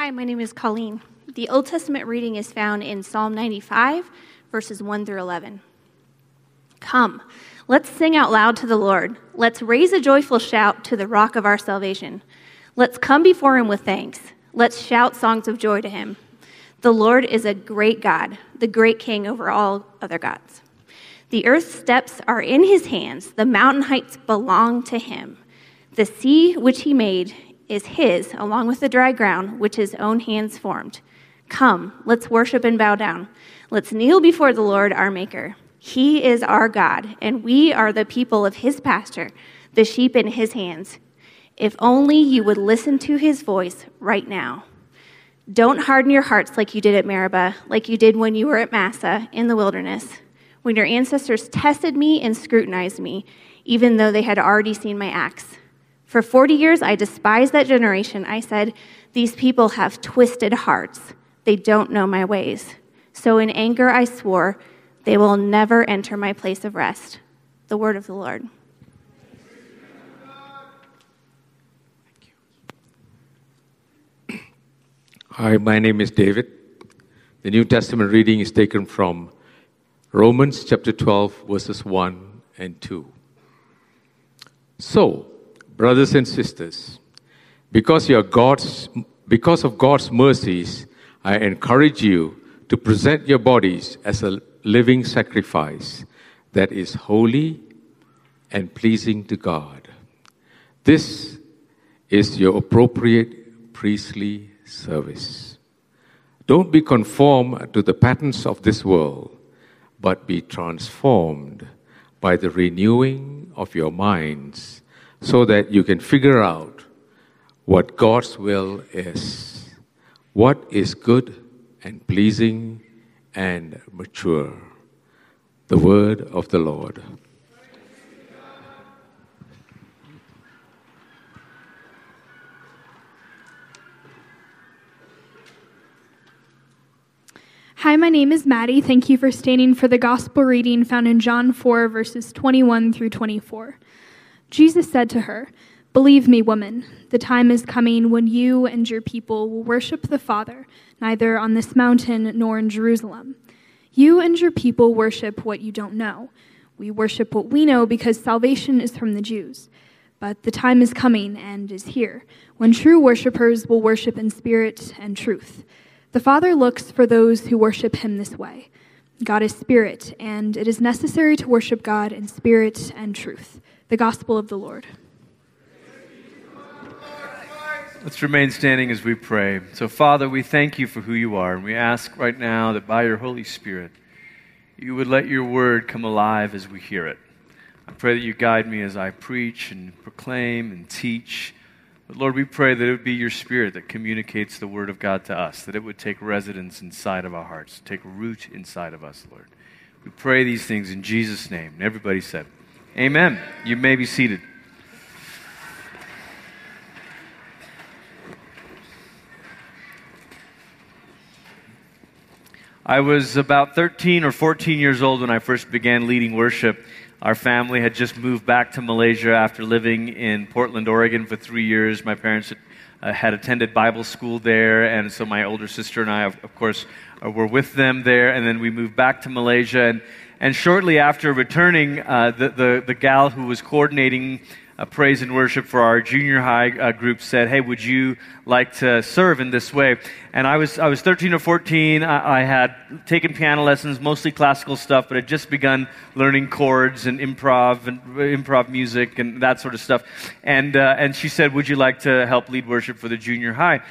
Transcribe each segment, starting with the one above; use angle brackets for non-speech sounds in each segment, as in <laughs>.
Hi, my name is Colleen. The Old Testament reading is found in Psalm 95, verses 1 through 11. Come, let's sing out loud to the Lord. Let's raise a joyful shout to the rock of our salvation. Let's come before him with thanks. Let's shout songs of joy to him. The Lord is a great God, the great king over all other gods. The earth's steps are in his hands, the mountain heights belong to him. The sea which he made is his, along with the dry ground which his own hands formed. Come, let's worship and bow down. Let's kneel before the Lord our Maker. He is our God, and we are the people of his pasture, the sheep in his hands. If only you would listen to his voice right now. Don't harden your hearts like you did at Meribah, like you did when you were at Massah in the wilderness, when your ancestors tested me and scrutinized me, even though they had already seen my acts. For 40 years I despised that generation. I said, These people have twisted hearts. They don't know my ways. So in anger I swore, They will never enter my place of rest. The word of the Lord. Hi, my name is David. The New Testament reading is taken from Romans chapter 12, verses 1 and 2. So, brothers and sisters, because, you are God's, because of God's mercies, I encourage you to present your bodies as a living sacrifice that is holy and pleasing to God. This is your appropriate priestly service. Don't be conformed to the patterns of this world, but be transformed by the renewing of your minds so that you can figure out what God's will is, what is good and pleasing and mature. The word of the Lord. Hi, my name is Maddie. Thank you for standing for the gospel reading found in John 4, verses 21 through 24. Jesus said to her, Believe me, woman, the time is coming when you and your people will worship the Father, neither on this mountain nor in Jerusalem. You and your people worship what you don't know. We worship what we know because salvation is from the Jews. But the time is coming and is here when true worshippers will worship in spirit and truth. The Father looks for those who worship him this way. God is spirit, and it is necessary to worship God in spirit and truth. The gospel of the Lord. Let's remain standing as we pray. So, Father, we thank you for who you are, and we ask right now that by your Holy Spirit, you would let your word come alive as we hear it. I pray that you guide me as I preach and proclaim and teach but Lord, we pray that it would be your spirit that communicates the word of God to us, that it would take residence inside of our hearts, take root inside of us, Lord. We pray these things in Jesus' name. And everybody said, Amen. You may be seated. I was about 13 or 14 years old when I first began leading worship. Our family had just moved back to Malaysia after living in Portland, Oregon for three years. My parents had, uh, had attended Bible school there, and so my older sister and I, of, of course, uh, were with them there. And then we moved back to Malaysia. And, and shortly after returning, uh, the, the, the gal who was coordinating uh, praise and worship for our junior high uh, group said, Hey, would you like to serve in this way? And I was, I was 13 or 14. I, I had taken piano lessons, mostly classical stuff, but had just begun learning chords and improv and improv music and that sort of stuff. And, uh, and she said, Would you like to help lead worship for the junior high?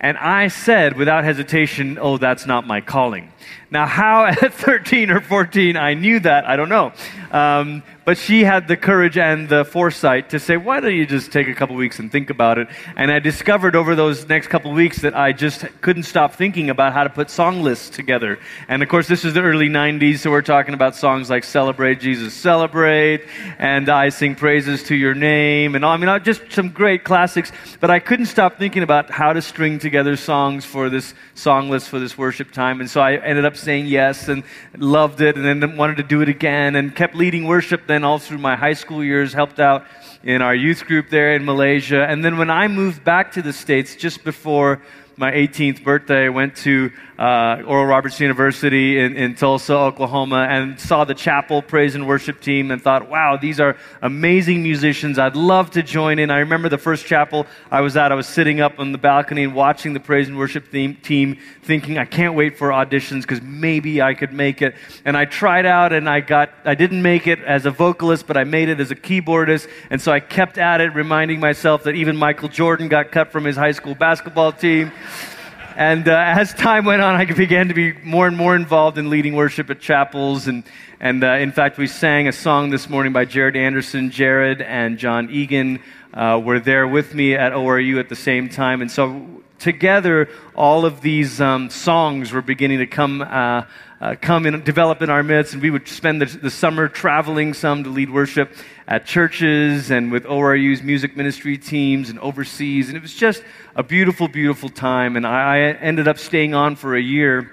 And I said without hesitation, Oh, that's not my calling. Now, how <laughs> at 13 or 14 I knew that, I don't know. Um, but she had the courage and the foresight to say, why don't you just take a couple weeks and think about it? And I discovered over those next couple weeks that I just couldn't stop thinking about how to put song lists together. And of course, this is the early 90s, so we're talking about songs like Celebrate Jesus Celebrate and I Sing Praises to Your Name and all. I mean, just some great classics. But I couldn't stop thinking about how to string together songs for this song list for this worship time. And so I ended up saying yes and loved it and then wanted to do it again and kept leading worship then all through my high school years, helped out in our youth group there in Malaysia. And then when I moved back to the States just before my 18th birthday, I went to uh, Oral Roberts University in, in Tulsa, Oklahoma, and saw the chapel praise and worship team and thought, wow, these are amazing musicians. I'd love to join in. I remember the first chapel I was at, I was sitting up on the balcony and watching the praise and worship theme, team, thinking, I can't wait for auditions because maybe I could make it. And I tried out and I got, I didn't make it as a vocalist, but I made it as a keyboardist. And so I kept at it, reminding myself that even Michael Jordan got cut from his high school basketball team. And uh, as time went on, I began to be more and more involved in leading worship at chapels. And, and uh, in fact, we sang a song this morning by Jared Anderson. Jared and Jon Egan uh, were there with me at ORU at the same time. And so together, all of these um, songs were beginning to come. Uh, come and develop in our midst, and we would spend the, the, summer traveling some to lead worship at churches and with ORU's music ministry teams and overseas. And it was just a beautiful, beautiful time. And I, I ended up staying on for a year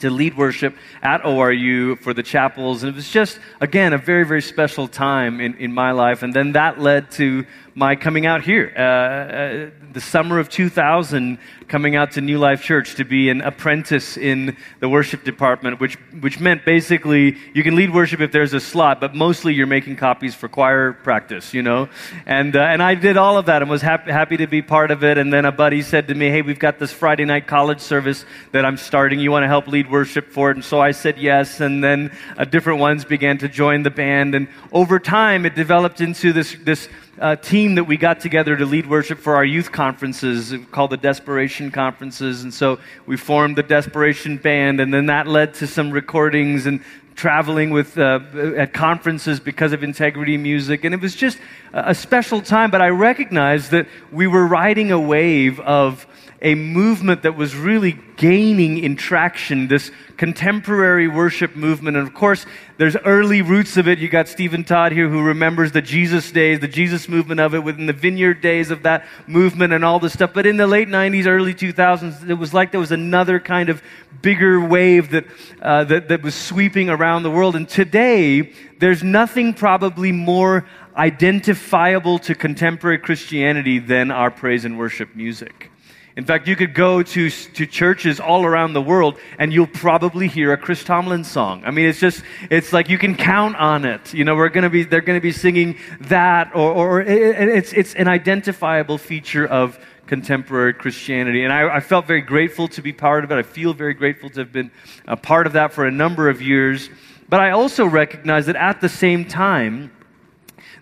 to lead worship at ORU for the chapels. And it was just, again, a very, very special time in, in my life. And then that led to my coming out here. Uh, uh, the summer of 2000, coming out to New Life Church to be an apprentice in the worship department, which, which meant basically you can lead worship if there's a slot, but mostly you're making copies for choir practice, you know? And, uh, and I did all of that and was happy, happy to be part of it. And then a buddy said to me, Hey, we've got this Friday night college service that I'm starting. You want to help lead worship for it? And so I said yes. And then uh, different ones began to join the band. And over time, it developed into this, this uh, team that we got together to lead worship for our youth conferences called the Desperation Conferences. And so we formed the Desperation Band, and then that led to some recordings and traveling with uh, at conferences because of integrity music and it was just a special time but i recognized that we were riding a wave of a movement that was really gaining in traction, this contemporary worship movement. And of course, there's early roots of it. You got Stephen Todd here who remembers the Jesus days, the Jesus movement of it within the vineyard days of that movement and all this stuff. But in the late 90s, early 2000s, it was like there was another kind of bigger wave that, uh, that, that was sweeping around the world. And today, there's nothing probably more identifiable to contemporary Christianity than our praise and worship music. In fact, you could go to, to churches all around the world and you'll probably hear a Chris Tomlin song. I mean, it's just, it's like you can count on it. You know, we're going to be, they're going to be singing that or, or it's, it's an identifiable feature of contemporary Christianity. And I, I, felt very grateful to be part of it. I feel very grateful to have been a part of that for a number of years. But I also recognize that at the same time,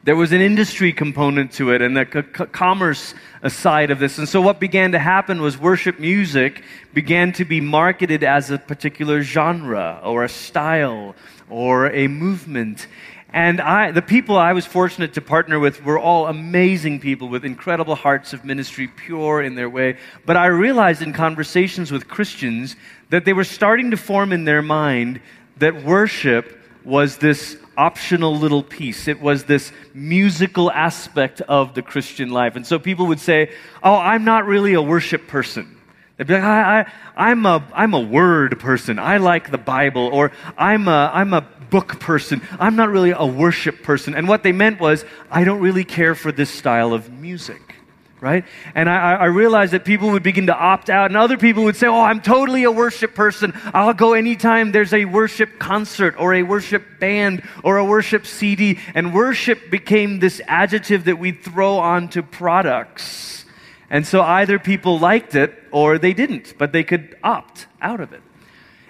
there was an industry component to it and the c- commerce side of this. And so, what began to happen was worship music began to be marketed as a particular genre or a style or a movement. And I, the people I was fortunate to partner with were all amazing people with incredible hearts of ministry, pure in their way. But I realized in conversations with Christians that they were starting to form in their mind that worship was this optional little piece. It was this musical aspect of the Christian life. And so people would say, Oh, I'm not really a worship person. They'd be like, I, I, am a, I'm a word person. I like the Bible. Or I'm a, I'm a book person. I'm not really a worship person. And what they meant was, I don't really care for this style of music right? And I, I, realized that people would begin to opt out, and other people would say, Oh, I'm totally a worship person. I'll go anytime there's a worship concert or a worship band or a worship CD. And worship became this adjective that we throw onto products. And so either people liked it or they didn't, but they could opt out of it.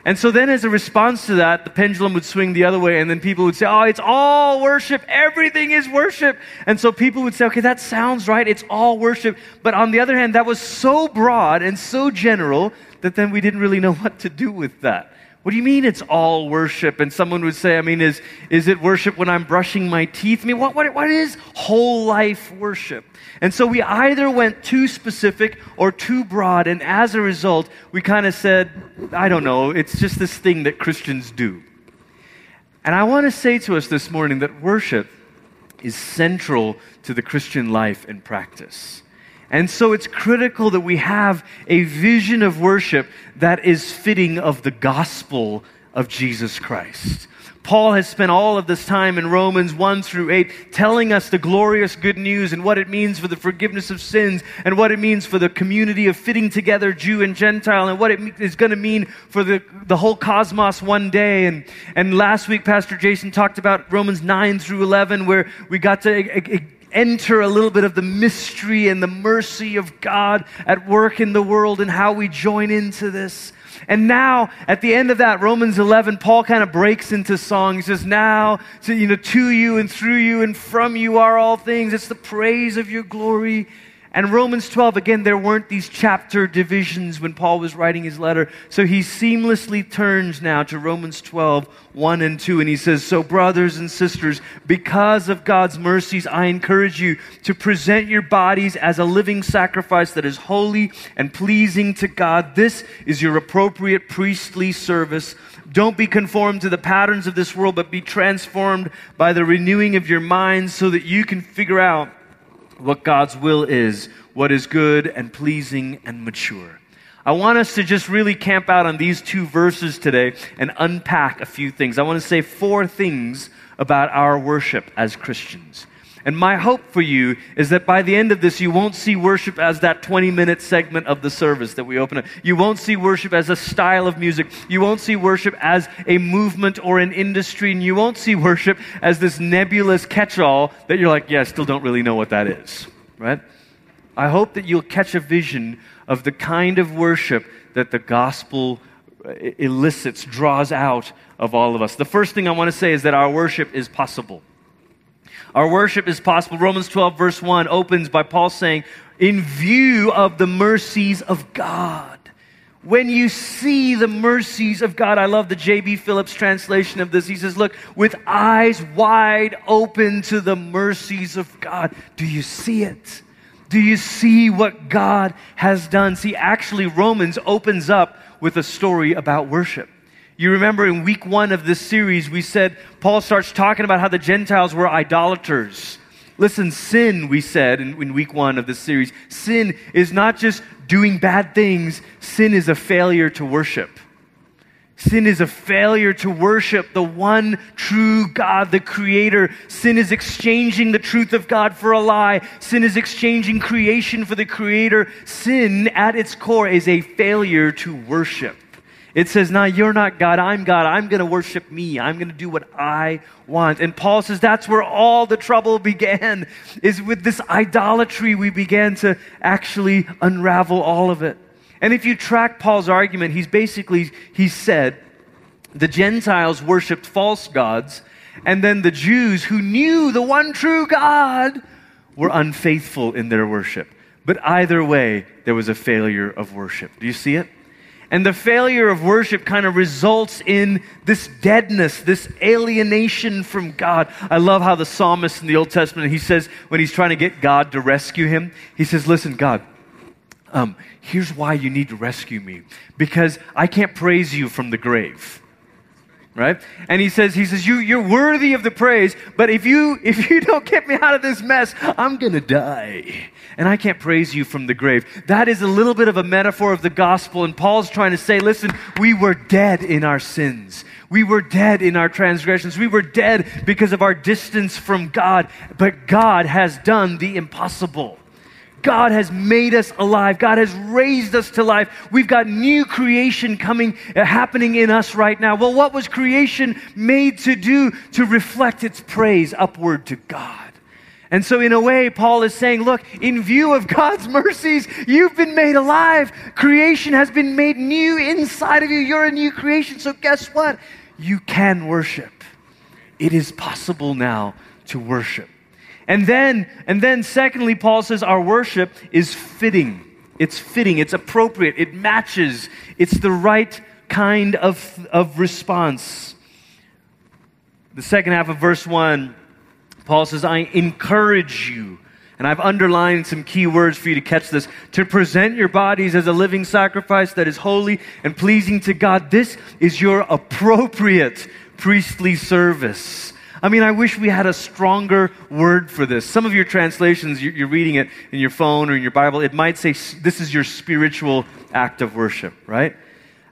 And so then, as a response to that, the pendulum would swing the other way, and then people would say, Oh, it's all worship. Everything is worship. And so people would say, Okay, that sounds right. It's all worship. But on the other hand, that was so broad and so general that then we didn't really know <laughs> what to do with that. What do you mean it's all worship? And someone would say, I mean, is, is it worship when I'm brushing my teeth? I mean, what, what, what is whole life worship? And so we either went too specific or too broad. And as a result, we kind of said, I don't know, it's just this thing that Christians do. And I want to say to us this morning that worship is central to the Christian life and practice. And so it's critical that we have a vision of worship that is fitting of the gospel of Jesus Christ. Paul has spent all of this time in Romans 1 through 8 telling us the glorious good news and what it means for the forgiveness of sins and what it means for the community of fitting together Jew and Gentile and what it is going to mean for the, the whole cosmos one day. And, and last week, Pastor Jason talked about Romans 9 through 11, where we got to enter a little bit of the mystery and the mercy of God at work in the world and how we join into this. And now, at the end of that, Romans 11, Paul kind of breaks into song. He says, Now, to, you know, to you and through you and from you are all things. It's the praise of your glory and Romans 12, again, there weren't these chapter divisions when Paul was writing his letter. So he seamlessly turns now to Romans 12, 1 and 2. And he says, So, brothers and sisters, because of God's mercies, I encourage you to present your bodies as a living sacrifice that is holy and pleasing to God. This is your appropriate priestly service. Don't be conformed to the patterns of this world, but be transformed by the renewing of your minds so that you can figure out what God's will is, what is good and pleasing and mature. I want us to just really camp out on these two verses today and unpack a few things. I want to say four things about our worship as Christians. And my hope for you is that by the end of this, you won't see worship as that 20 minute segment of the service that we open up. You won't see worship as a style of music. You won't see worship as a movement or an industry. And you won't see worship as this nebulous catch all that you're like, yeah, I still don't really know what that is, right? I hope that you'll catch a vision of the kind of worship that the gospel uh, elicits, draws out of all of us. The first thing I want to say is that our worship is possible. Our worship is possible. Romans 12, verse 1 opens by Paul saying, In view of the mercies of God. When you see the mercies of God, I love the J.B. Phillips translation of this. He says, Look, with eyes wide open to the mercies of God. Do you see it? Do you see what God has done? See, actually, Romans opens up with a story about worship. You remember in week one of this series, we said Paul starts talking about how the Gentiles were idolaters. Listen, sin, we said in, in, week one of this series, sin is not just doing bad things, sin is a failure to worship. Sin is a failure to worship the one true God, the Creator. Sin is exchanging the truth of God for a lie. Sin is exchanging creation for the Creator. Sin, at its core, is a failure to worship. It says, "Now you're not God, I'm God. I'm going to worship me. I'm going to do what I want. And Paul says that's where all the trouble <laughs> began, is with this idolatry. We began to actually unravel all of it. And if you track Paul's argument, he's basically, he said, the Gentiles worshiped false gods, and then the Jews who knew the one true God were unfaithful in their worship. But either way, there was a failure of worship. Do you see it? And the failure of worship kind of results in this deadness, this alienation from God. I love how the psalmist in the Old Testament, he says, when he's trying to get God to rescue him, he says, Listen, God, um, here's why you need to rescue me. Because I can't praise you from the grave right? And he says, he says, you, you're worthy of the praise, but if you, <laughs> if you don't get me out of this mess, I'm to die. And I can't praise you from the grave. That is a little bit of a metaphor of the gospel. And Paul's trying to say, listen, we were dead in our sins. We were dead in our transgressions. We were dead because of our distance from God. But God has done the impossible. God has made us alive. God has raised us to life. We've got new creation coming, uh, happening in us right now. Well, what was creation made to do? To reflect its praise upward to God. And so, in a way, Paul is saying, look, in view of God's <laughs> mercies, you've been made alive. Creation has been made new inside of you. You're a new creation. So, guess what? You can worship. It is possible now to worship. And then, and then secondly, Paul says our worship is fitting. It's fitting, it's appropriate, it matches, it's the right kind of, of response. The second half of verse 1, Paul says, I encourage you. And I've underlined some key words for you to catch this. To present your bodies as a living sacrifice that is holy and pleasing to God. This is your appropriate priestly service. I mean, I wish we had a stronger word for this. Some of your translations, you're reading it in your phone or in your Bible, it might say this is your spiritual act of worship, right?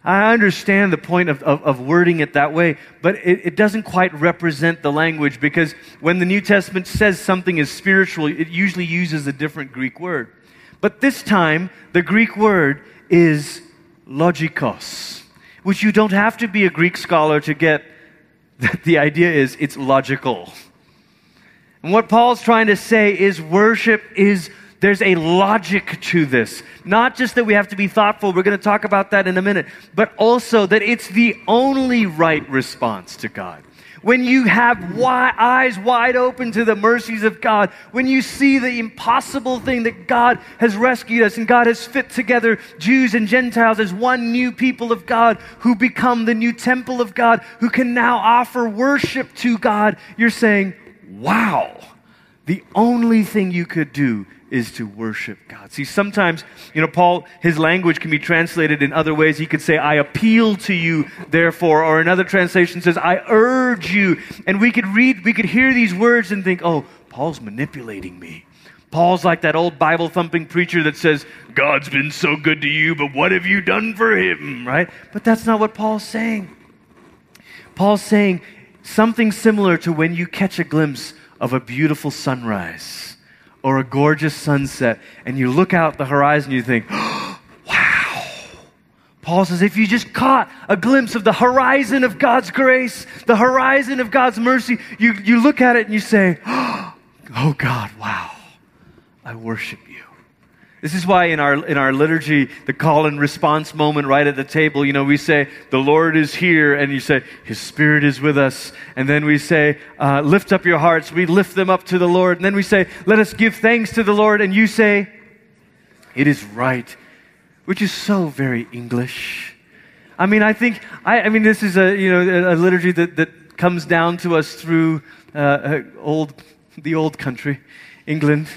I understand the point of, of, of wording it that way, but it, it, doesn't quite represent the language because when the New Testament says something is spiritual, it usually uses a different Greek word. But this time, the Greek word is logikos, which you don't have to be a Greek scholar to get <laughs> the idea is it's logical. And what Paul's trying to say is worship is there's a logic to this. Not just that we have to be thoughtful, we're going to talk about that in a minute, but also that it's the only right response to God. When you have wide, eyes wide open to the mercies of God, when you see the impossible thing that God has rescued us and God has fit together Jews and Gentiles as one new people of God who become the new temple of God, who can now offer worship to God, you're saying, wow, the only thing you could do is to worship God. See, sometimes, you know, Paul, his language can be translated in other ways. He could say, I appeal to you, therefore, or another translation says, I urge you. And we could read, we could hear these words and think, oh, Paul's manipulating me. Paul's like that old Bible thumping preacher that says, God's been so good to you, but what have you done for him, right? But that's not what Paul's saying. Paul's saying something similar to when you catch a glimpse of a beautiful sunrise or a gorgeous sunset, and you look out the horizon, you think, <gasps> wow. Paul says, if you just caught a glimpse of the horizon of God's grace, the horizon of God's mercy, you, you look at it and you say, <gasps> oh God, wow, I worship you. This is why in our, in our liturgy, the call and response moment right at the table, you know, we say, the Lord is here, and you say, His Spirit is with us. And then we say, uh, lift up your hearts. We lift them up to the Lord. And then we say, let us give thanks to the Lord. And you say, it is right, which is so very English. I mean, I think, I, I mean, this is a, you know, a liturgy that, that comes down to us through uh, uh old, the old country, England.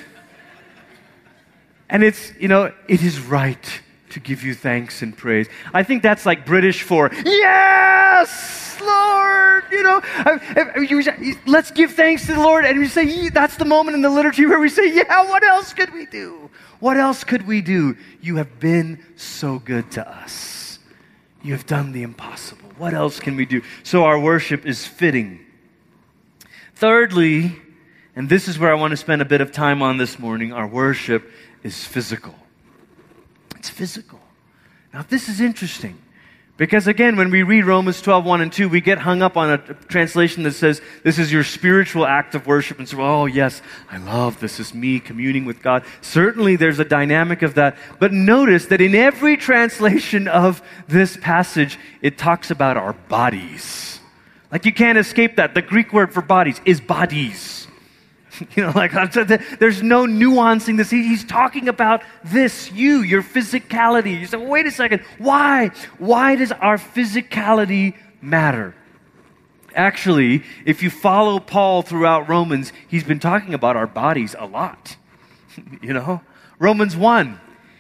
And it's, you know, it is right to give you thanks and praise. I think that's like British for, yes, Lord, you know, let's give thanks to the Lord. And we say, that's the moment in the liturgy where we say, yeah, what else could we do? What else could we do? You have been so good to us. You have done the impossible. What else can we do? So our worship is fitting. Thirdly, and this is where I want to spend a bit of time on this morning, our worship is physical. It's physical. Now, this is interesting. Because again, when we read Romans 12, 1 and 2, we get hung up on a translation that says, this is your spiritual act of worship. And so, oh, yes, I love this is me communing with God. Certainly there's a dynamic of that. But notice that in every translation of this passage, it talks about our bodies. Like you can't escape that. The Greek word for bodies is bodies. <laughs> You know, like there's no nuancing this. He's talking about this, you, your physicality. You say, wait a second, why? Why does our physicality matter? Actually, if you follow Paul throughout Romans, he's been talking about our bodies a lot. <laughs> you know? Romans 1.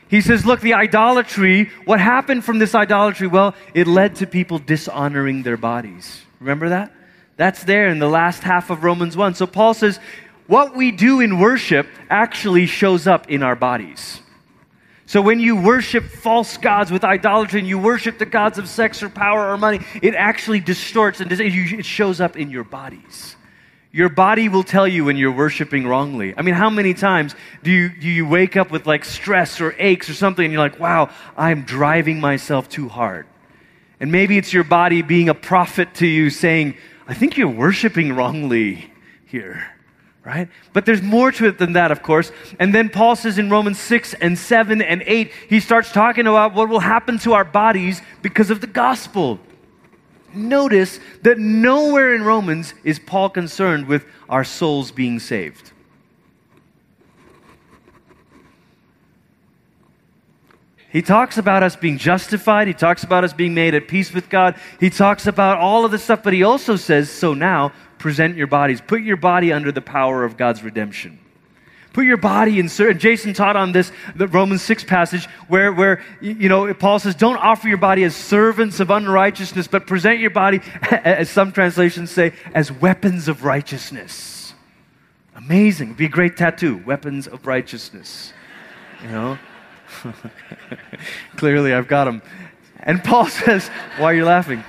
He says, look, the idolatry, what happened from this idolatry? Well, it led to people dishonoring their bodies. Remember that? That's there in the last half of Romans 1. So Paul says, what we do in worship actually shows up in our bodies. So when you worship false gods with idolatry and you worship the gods of sex or power or money, it actually distorts and it shows up in your bodies. Your body will tell you when you're worshiping wrongly. I mean, how many times do you, do you wake up with like stress or aches or something and you're like, wow, I'm driving myself too hard? And maybe it's your body being a prophet to you saying, I think you're worshiping wrongly here right? But there's more to it than that, of course. And then Paul says in Romans 6 and 7 and 8, he starts talking about what will happen to our bodies because of the gospel. Notice that nowhere in Romans is Paul concerned with our souls being saved. He talks about us being justified. He talks about us being made at peace with God. He talks about all of this stuff, but he also says, so now present your bodies. Put your body under the power of God's redemption. Put your body in service. Jason taught on this, the Romans 6 passage, where, where, you know, Paul says, don't offer your body as servants of unrighteousness, but present your body, <laughs> as some translations say, as weapons of righteousness. Amazing. It'd be a great tattoo. Weapons of righteousness. You know? <laughs> Clearly, I've got them. And Paul <laughs> says, Why are you laughing?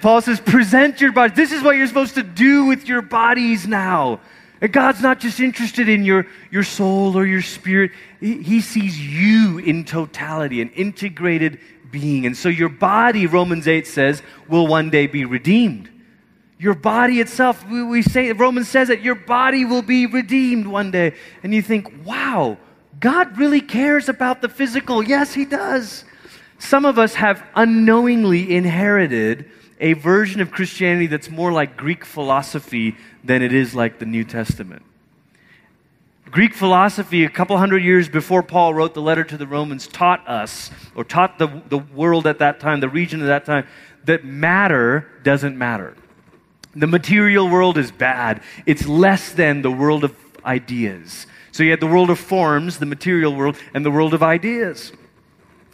Paul says, Present your body. This is what you're supposed to do with your bodies now. And God's not just interested in your, your soul or your spirit, he, he sees you in totality, an integrated being. And so your body, Romans 8 says, will one day be redeemed. Your body itself, we, we say, Romans says that your body will be redeemed one day. And you think, wow, God really cares about the physical. Yes, He does. Some of us have unknowingly inherited a version of Christianity that's more like Greek philosophy than it is like the New Testament. Greek philosophy, a couple hundred years before Paul wrote the letter to the Romans, taught us, or taught the, the world at that time, the region at that time, that matter doesn't matter. The material world is bad, it's less than the world of ideas. So you had the world of forms, the material world, and the world of ideas.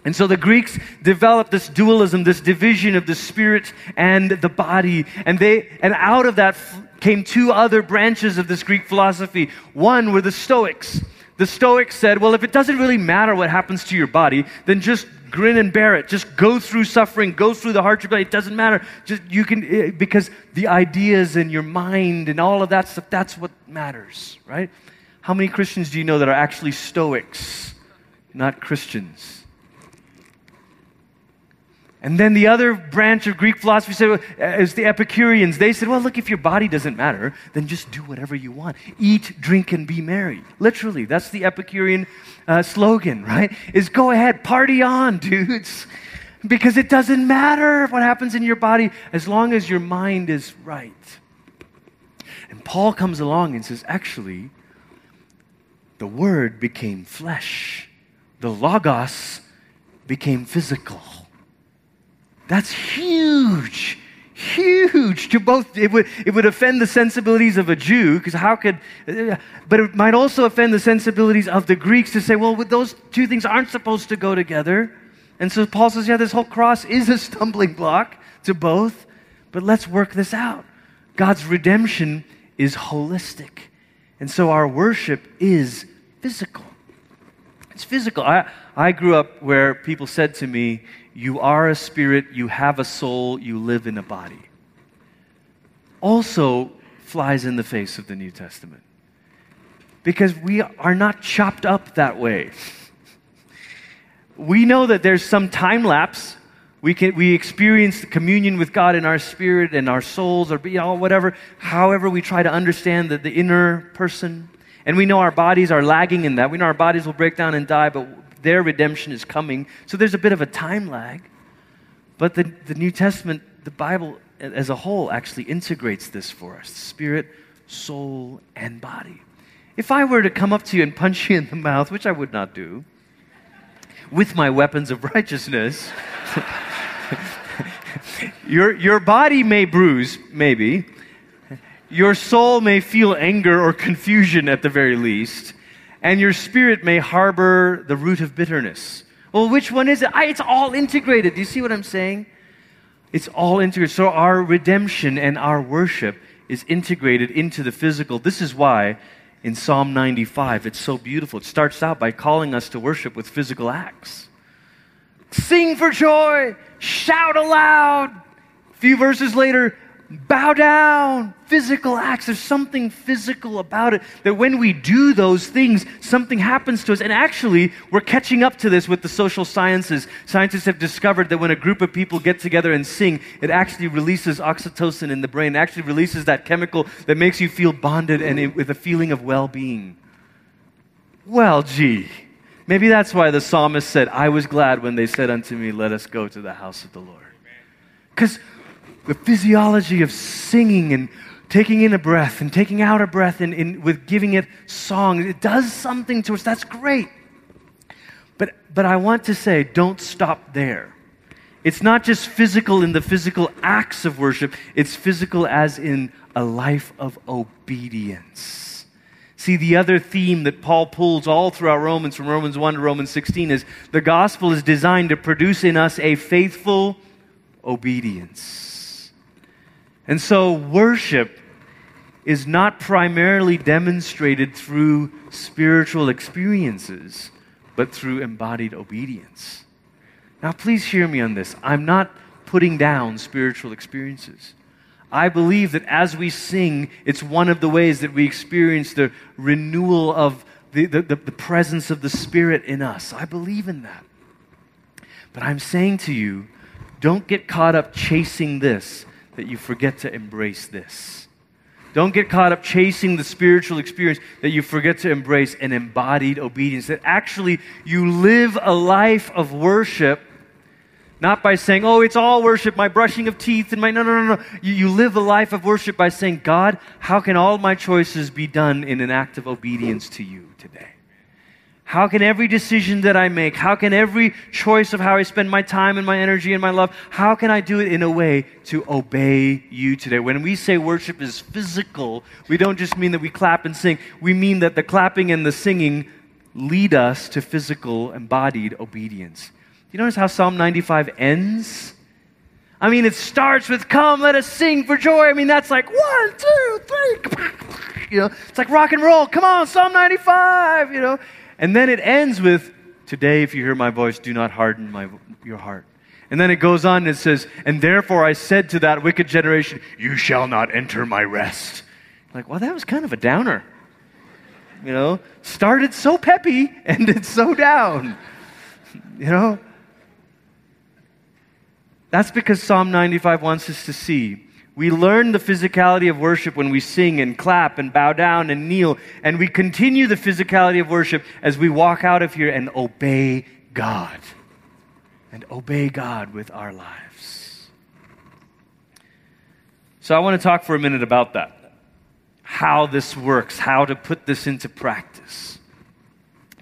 And so the Greeks developed this dualism, this division of the spirit and the body. And they, and out of that came two other branches of this Greek philosophy. One were the Stoics. The Stoics said, well, if it doesn't really matter what happens to your body, then just grin and bear it. Just go through suffering, go through the hardship. It doesn't matter. Just you can eh, because the ideas and your mind and all of that stuff, that's what matters, right? How many Christians do you know that are actually Stoics, not Christians? And then the other branch of Greek philosophy said, uh, is the Epicureans. They said, well, look, if your body doesn't matter, then just do whatever you want. Eat, drink, and be merry. Literally, that's the Epicurean uh, slogan, right? Is go ahead, party on, <laughs> dudes. Because it doesn't matter what happens in your body as long as your mind is right. And Paul comes along and says, actually, the Word became flesh, the Logos became physical. That's huge. Huge to both. It would, it would offend the sensibilities of a Jew, because how could, but it might also offend the sensibilities of the Greeks to say, well, those two things aren't supposed to go together. And so Paul says, yeah, this whole cross is a stumbling block to both, but let's work this out. God's redemption is holistic. And so our worship is physical. It's physical. I, I grew up where people said to me, You are a spirit, you have a soul, you live in a body. Also flies in the face of the New Testament. Because we are not chopped up that way. we know that there's some time lapse. We, can, we experience communion with God in our spirit and our souls, or you know, whatever, however we try to understand the, the inner person. And we know our bodies are lagging in that. We know our bodies will break down and die, but their redemption is coming. So there's a bit of a time lag. But the, the New Testament, the Bible as a whole, actually integrates this for us spirit, soul, and body. If I were to come up to you and punch you in the mouth, which I would not do, with my weapons of righteousness, <laughs> your, your body may bruise, maybe. Your soul may feel anger or confusion at the very least and your spirit may harbor the root of bitterness. Well, which one is it? I, it's all integrated. Do you see what I'm saying? It's all integrated. So our redemption and our worship is integrated into the physical. This is why in Psalm 95 it's so beautiful. It starts out by calling us to worship with physical acts. Sing for joy, shout aloud. A few verses later, bow down, physical acts. There's something physical about it that when we do those things, something happens to us. And actually, we're catching up to this with the social sciences. Scientists have discovered that when a group of people get together and sing, it actually releases oxytocin in the brain. It actually releases that chemical that makes you feel bonded and with a feeling of well being. Well, gee. Maybe that's why the psalmist said, I was glad when they said unto me, Let us go to the house of the Lord. Because the physiology of singing and taking in a breath and taking out a breath and, and with giving it song. It does something to us. That's great. But, but I want to say, don't stop there. It's not just physical in the physical acts of worship, it's physical as in a life of obedience. See, the other theme that Paul pulls all throughout Romans, from Romans 1 to Romans 16, is the gospel is designed to produce in us a faithful obedience. And so, worship is not primarily demonstrated through spiritual experiences, but through embodied obedience. Now, please hear me on this. I'm not putting down spiritual experiences. I believe that as we sing, it's one of the ways that we experience the renewal of the, the, the, presence of the Spirit in us. I believe in that. But I'm saying to you, don't get caught up chasing this that you forget to embrace this. Don't get caught up chasing the spiritual experience that you forget to embrace an embodied obedience. That actually you live a life of worship, not by saying, oh, it's all worship, my brushing of teeth, and my. No, no, no, no. You, you live a life of worship by saying, God, how can all my choices be done in an act of obedience to you today? How can every decision that I make, how can every choice of how I spend my time and my energy and my love, how can I do it in a way to obey you today? When we say worship is physical, we don't just mean that we clap and sing. We mean that the clapping and the singing lead us to physical embodied obedience. Do you notice how Psalm 95 ends? I mean, it starts with, Come, let us sing for joy. I mean, that's like one, two, three. <laughs> You know, it's like rock and roll. Come on, Psalm 95, you know. And then it ends with, Today, if you hear my voice, do not harden my, your heart. And then it goes on and it says, And therefore I said to that wicked generation, You shall not enter my rest. Like, well, that was kind of a downer. You know, started so peppy, <laughs> ended so down. You know? That's because Psalm 95 wants us to see we learn the physicality of worship when we sing and clap and bow down and kneel. And we continue the physicality of worship as we walk out of here and obey God. And obey God with our lives. So I want to talk for a minute about that. How this works, how to put this into practice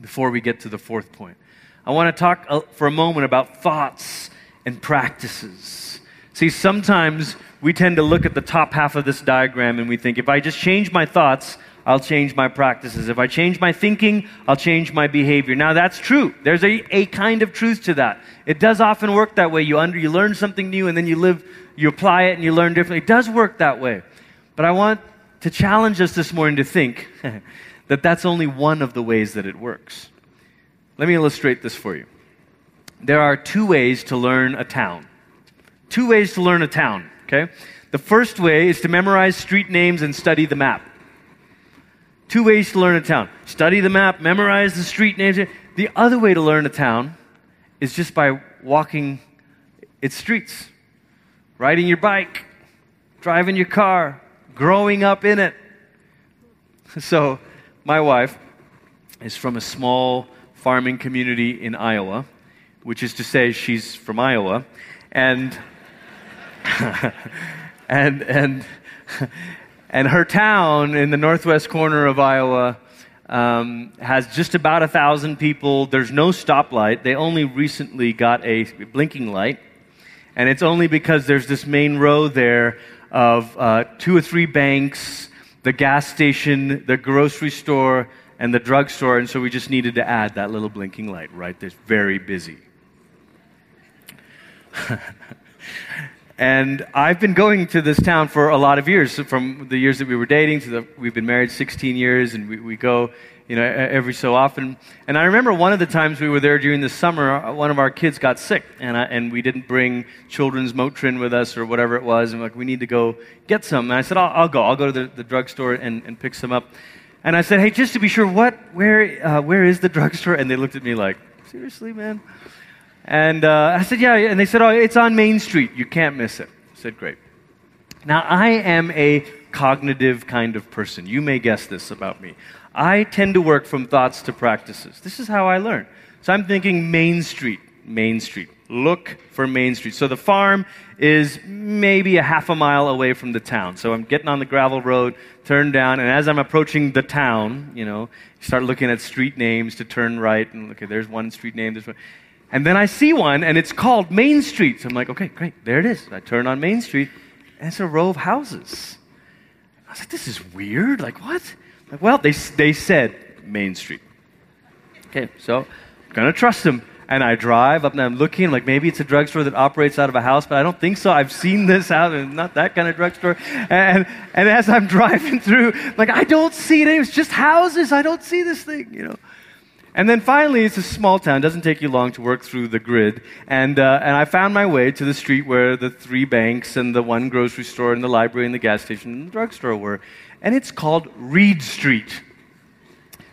before we get to the fourth point. I want to talk uh, for a moment about thoughts and practices. See, sometimes we tend to look at the top half of this diagram and we think if I just change my thoughts, I'll change my practices. If I change my thinking, I'll change my behavior. Now that's true. There's a, a kind of truth to that. It does often work that way. You under you learn something new and then you live you apply it and you learn differently. It does work that way. But I want to challenge us this morning to think <laughs> that that's only one of the ways that it works. Let me illustrate this for you. There are two ways to learn a town. Two ways to learn a town okay? The first way is to memorize street names and study the map. Two ways to learn a town study the map, memorize the street names. The other way to learn a town is just by walking its streets, riding your bike, driving your car, growing up in it. <laughs> So, my wife is from a small farming community in Iowa, which is to say, she's from Iowa. And <laughs> and, and, and her town in the northwest corner of Iowa um, has just about a thousand people. There's no stoplight. They only recently got a blinking light. And it's only because there's this main road there of uh, two or three banks, the gas station, the grocery store, and the drugstore. And so we just needed to add that little blinking light right there. Very busy. <laughs> And I've been going to this town for a lot of years, from the years that we were dating to the, we've been married 16 years, and we, we go, you know, every so often. And I remember one of the times we were there during the summer, uh, one of our kids got sick, and, I, and we didn't bring children's Motrin with us or whatever it was, and like, we need to go get some. And I said, I'll, I'll go. I'll go to the, the drugstore and, and pick some up. And I said, hey, just to be sure, what, where, uh, where is the drugstore? And they looked at me like, seriously, man? And uh, I said, yeah. And they said, oh, it's on Main Street. You can't miss it. I said, great. Now, I am a cognitive kind of person. You may guess this about me. I tend to work from thoughts to practices. This is how I learn. So I'm thinking Main Street, Main Street. Look for Main Street. So the farm is maybe a half a mile away from the town. So I'm getting on the gravel road, turn down, and as I'm approaching the town, you know, start looking at street names to turn right, and okay, there's one street name, there's one. And then I see one, and it's called Main Street. So I'm like, okay, great, there it is. I turn on Main Street, and it's a row of houses. I was like, this is weird. Like, what? Like, well, they, they said Main Street. Okay, so I'm to trust them. And I drive up and I'm looking, like maybe it's a drugstore that operates out of a house, but I don't think so. I've seen this out and not that kind of drugstore. And, and as I'm <laughs> driving through, like I don't see it. It's just houses. I don't see this thing, you know. And then finally, it's a small town. It doesn't take you long to work through the grid. And, uh, and I found my way to the street where the three banks and the one grocery store and the library and the gas station and the drugstore were. And it's called Reed Street.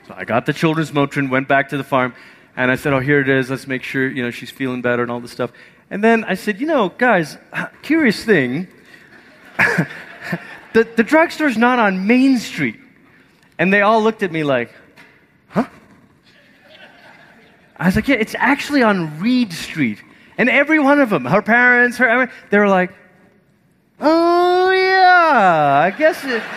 So I got the children's Motrin, went back to the farm, and I said, Oh, here it is. Let's make sure you know, she's feeling better and all this stuff. And then I said, You know, guys, curious thing. <laughs> the, the drugstore's not on Main Street. And they all looked at me like, Huh? I was like, yeah, it's actually on Reed Street. And every one of them, her parents, her, they were like, oh, yeah, I guess it. <laughs>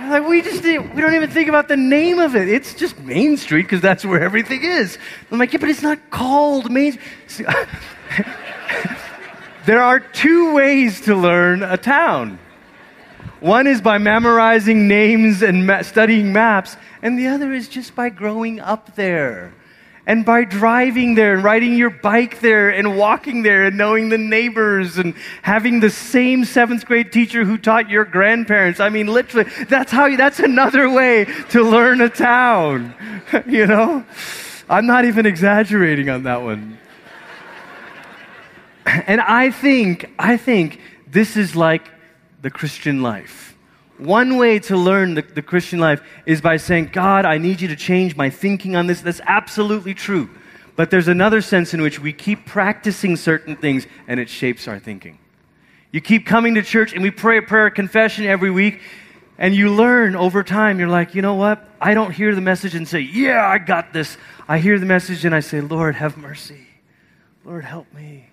Like we just we don't even think about the name of it. It's just Main Street because that's where everything is. I'm like, yeah, but it's not called Main. <laughs> there are two ways to learn a town. One is by memorizing names and ma- studying maps, and the other is just by growing up there and by driving there and riding your bike there and walking there and knowing the neighbors and having the same seventh grade teacher who taught your grandparents. I mean, literally, that's how you, that's another way to learn a town. <laughs> you know? I'm not even exaggerating on that one. <laughs> and I think, I think this is like the Christian life. One way to learn the, the, Christian life is by saying, God, I need you to change my thinking on this. That's absolutely true. But there's another sense in which we keep practicing certain things and it shapes our thinking. You keep coming to church and we pray a prayer of confession every week and you learn over time. You're like, you know what? I don't hear the message and say, yeah, I got this. I hear the message and I say, Lord, have mercy. Lord, help me.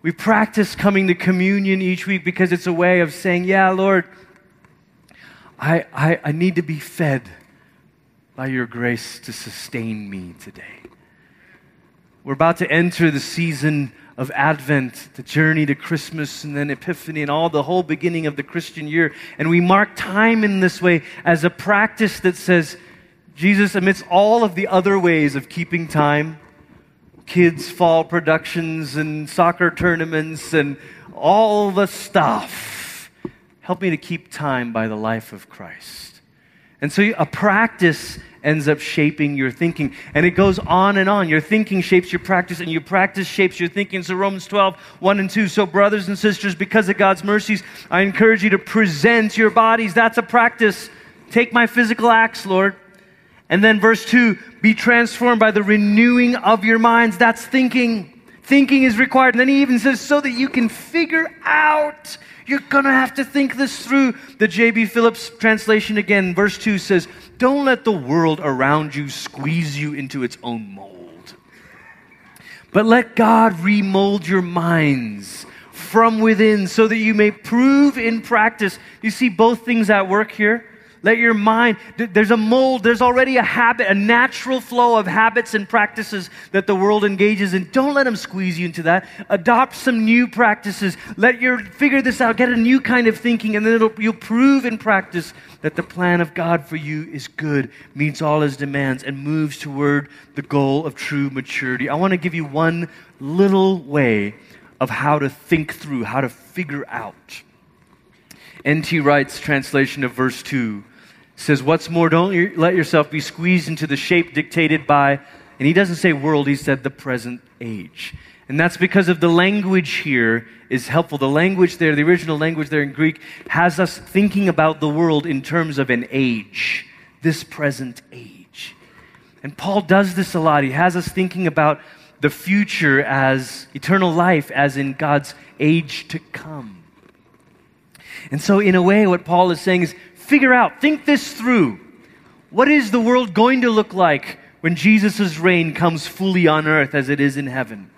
We practice coming to communion each week because it's a way of saying, yeah, Lord, I, I, I need to be fed by your grace to sustain me today. We're about to enter the season of Advent, the journey to Christmas, and then Epiphany, and all the whole beginning of the Christian year. And we mark time in this way as a practice that says, Jesus, amidst all of the other ways of keeping time, kids' fall productions and soccer tournaments and all the stuff, Help me to keep time by the life of Christ. And so a practice ends up shaping your thinking. And it goes on and on. Your thinking shapes your practice, and your practice shapes your thinking. So, Romans 12, 1 and 2. So, brothers and sisters, because of God's mercies, I encourage you to present your bodies. That's a practice. Take my physical acts, Lord. And then, verse 2 be transformed by the renewing of your minds. That's thinking. Thinking is required. And then he even says, so that you can figure out you're going to have to think this through. The J.B. Phillips translation again, verse 2 says, Don't let the world around you squeeze you into its own mold, but let God remold your minds from within so that you may prove in practice. You see both things at work here? Let your mind, there's a mold, there's already a habit, a natural flow of habits and practices that the world engages in. Don't let them squeeze you into that. Adopt some new practices. Let your, figure this out, get a new kind of thinking, and then you'll prove in practice that the plan of God for you is good, meets all his demands, and moves toward the goal of true maturity. I want to give you one little way of how to think through, how to figure out. N.T. Wright's translation of verse 2 says, What's more, don't let yourself be squeezed into the shape dictated by, and he doesn't say world, he said the present age. And that's because of the language here is helpful. The language there, the original language there in Greek, has us thinking about the world in terms of an age, this present age. And Paul does this a lot. He has us thinking about the future as eternal life, as in God's age to come. And so, in a way, what Paul is saying is figure out, think this through. What is the world going to look like when Jesus' reign comes fully on earth as it is in heaven?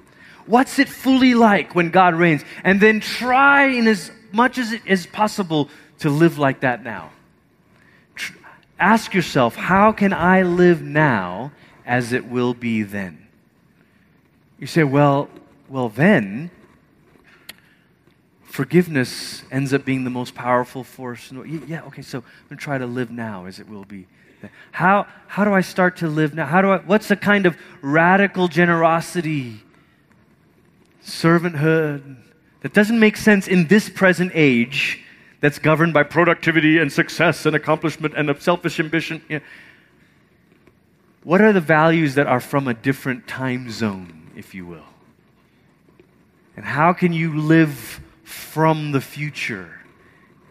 What's it fully like when God reigns? And then try in as much as it is possible to live like that now. Tr- ask yourself, how can I live now as it will be then? You say, well, well, then forgiveness ends up being the most powerful force. Yeah, okay, so I'm going to try to live now as it will be. How, how do I start to live now? How do I, what's the kind of radical generosity, servanthood that doesn't make sense in this present age that's governed by productivity and success and accomplishment and selfish ambition? Yeah. what are the values that are from a different time zone, if you will? And how can you live from the future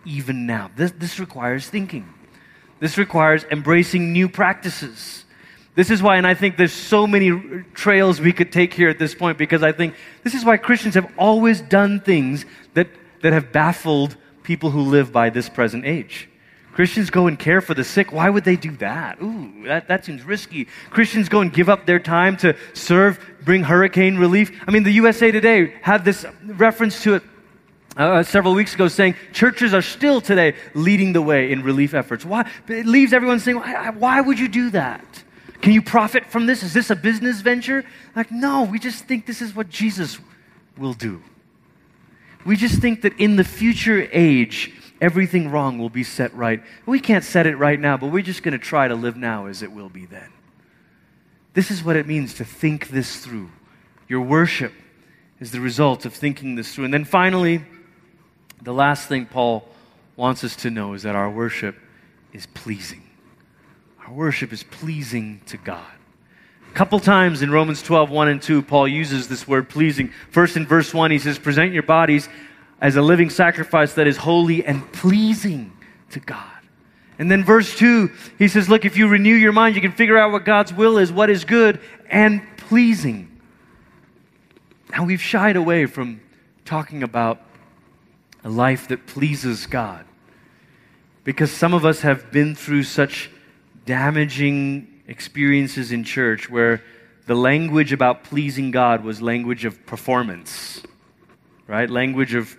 even now? This, this requires thinking. This requires embracing new practices. This is why, and I think there's so many trails we could take here at this point because I think this is why Christians have always done things that, that have baffled people who live by this present age. Christians go and care for the sick. Why would they do that? Ooh, that, that seems risky. Christians go and give up their time to serve, bring hurricane relief. I mean, the USA Today had this reference to it uh, several weeks ago saying churches are still today leading the way in relief efforts. Why? It leaves everyone saying, why, why would you do that? Can you profit from this? Is this a business venture? Like, no, we just think this is what Jesus will do. We just think that in the future age, everything wrong will be set right. We can't set it right now, but we're just going to try to live now as it will be then. This is what it means to think this through. Your worship is the result of thinking this through. And then finally, the last thing Paul wants us to know is that our worship is pleasing. Our worship is pleasing to God. A couple times in Romans 12, 1 and 2, Paul uses this word pleasing. First in verse 1, he says, Present your bodies as a living sacrifice that is holy and pleasing to God. And then verse 2, he says, Look, if you renew your mind, you can figure out what God's will is, what is good and pleasing. Now, we've shied away from talking about a life that pleases God. Because some of us have been through such damaging experiences in church where the language about pleasing God was language of performance, right? Language of,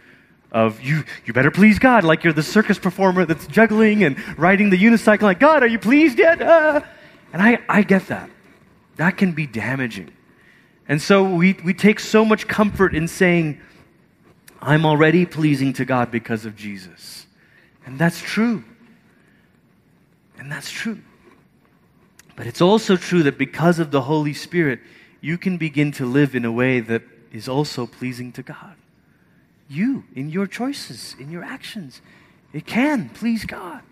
of you, you better please God, like you're the circus performer that's juggling and riding the unicycle, like, God, are you pleased yet? Uh, and I, I get that. That can be damaging. And so we, we take so much comfort in saying, I'm already pleasing to God because of Jesus. And that's true. And that's true. But it's also true that because of the Holy Spirit, you can begin to live in a way that is also pleasing to God. You, in your choices, in your actions, it can please God.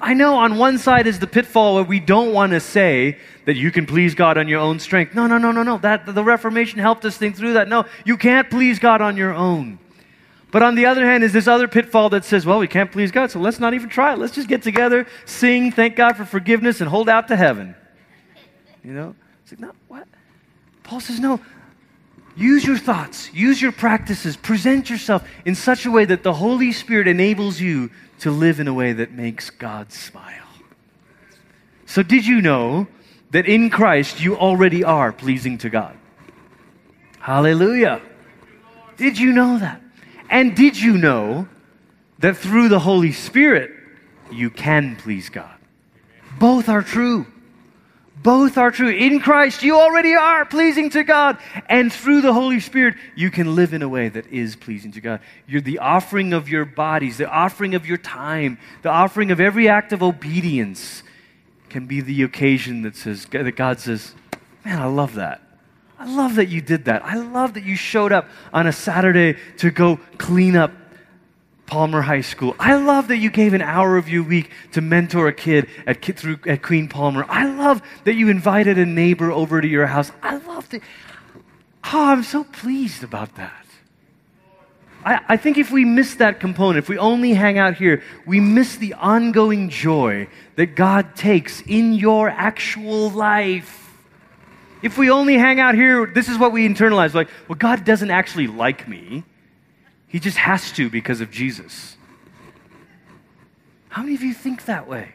I know on one side is the pitfall where we don't want to say that you can please God on your own strength. No, no, no, no, no. That the Reformation helped us think through that. No, you can't please God on your own. But on the other hand, is this other pitfall that says, well, we can't please God, so let's not even try it. Let's just get together, sing, thank God for forgiveness, and hold out to heaven. You know? It's like, no, what? Paul says, no. Use your thoughts, use your practices, present yourself in such a way that the Holy Spirit enables you to live in a way that makes God smile. So, did you know that in Christ you already are pleasing to God? Hallelujah. Did you know that? And did you know that through the Holy Spirit, you can please God? Both are true. Both are true. In Christ, you already are pleasing to God. And through the Holy Spirit, you can live in a way that is pleasing to God. You're the offering of your bodies, the offering of your time, the offering of every act of obedience can be the occasion that says, that God says, Man, I love that. I love that you did that. I love that you showed up on a Saturday to go clean up Palmer High School. I love that you gave an hour of your week to mentor a kid at, through, at Queen Palmer. I love that you invited a neighbor over to your house. I love that. Oh, I'm so pleased about that. I, I think if we miss that component, if we only hang out here, we miss the ongoing joy that God takes in your actual life. If we only hang out here, this is what we internalize like, well, God doesn't actually like me. He just has to because of Jesus. How many of you think that way?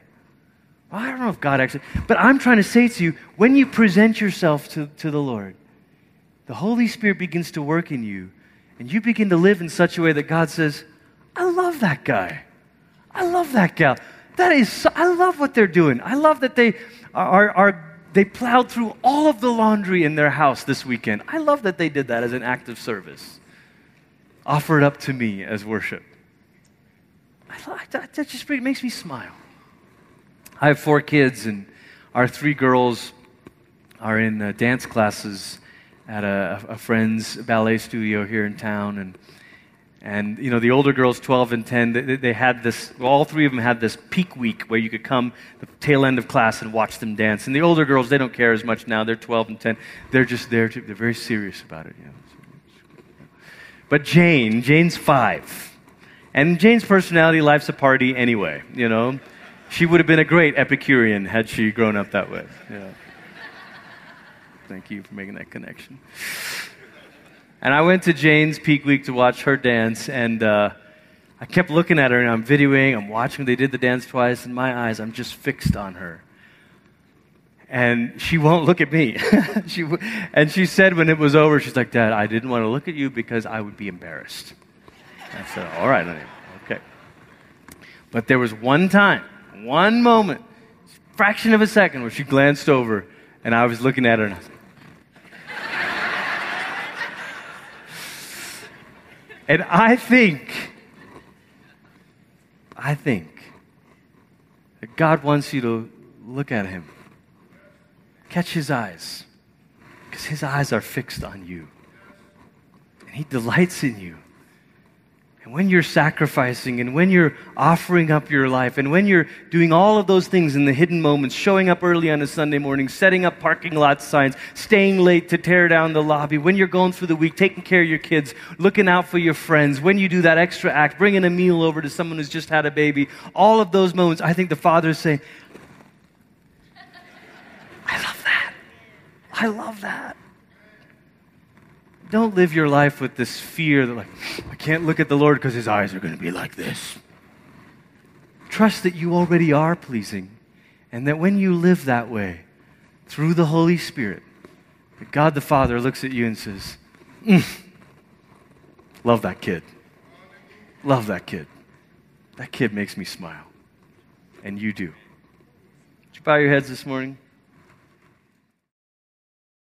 Well, I don't know if God actually, but I'm trying to say to you when you present yourself to, to the Lord, the Holy Spirit begins to work in you, and you begin to live in such a way that God says, I love that guy. I love that gal. That is, so, I love what they're doing. I love that they are, are they plowed through all of the laundry in their house this weekend. I love that they did that as an act of service. Offer it up to me as worship. I that. That just makes me smile. I have four kids, and our three girls are in uh, dance classes at a, a, friend's ballet studio here in town. And, And, you know, the older girls, 12 and 10, they, they had this, all three of them had this peek week where you could come the tail end of class and watch them dance. And the older girls, they don't care as much now. They're 12 and 10. They're just there to, they're very serious about it. But Jane, Jane's five. And Jane's personality, life's a party anyway, you know. She would have been a great Epicurean had she grown up that way. Yeah. Thank you for making that connection. And I went to Jane's Peek Week to watch her dance, and uh, I kept looking at her, and I'm videoing, I'm watching. They did the dance twice, and my eyes, I'm just fixed on her. And she won't look at me. <laughs> she, and she said when it was over, she's like, Dad, I didn't want to look at you because I would be embarrassed. I said, All right, honey, okay. But there was one time, one moment, fraction of a second, where she glanced over, and I was looking at her, and I was And I think, I think that God wants you to look at him, catch his eyes, because his eyes are fixed on you. And he delights in you. And when you're sacrificing and when you're offering up your life and when you're doing all of those things in the hidden moments, showing up early on a Sunday morning, setting up parking lot signs, staying late to tear down the lobby, when you're going through the week, taking care of your kids, looking out for your friends, when you do that extra act, bringing a meal over to someone who's just had a baby, all of those moments, I think the Father is saying, I love that. I love that. Don't live your life with this fear that, like, I can't look at the Lord because his eyes are going to be like this. Trust that you already are pleasing, and that when you live that way, through the Holy Spirit, that God the Father looks at you and says, mm, Love that kid. Love that kid. That kid makes me smile. And you do. Would you bow your heads this morning?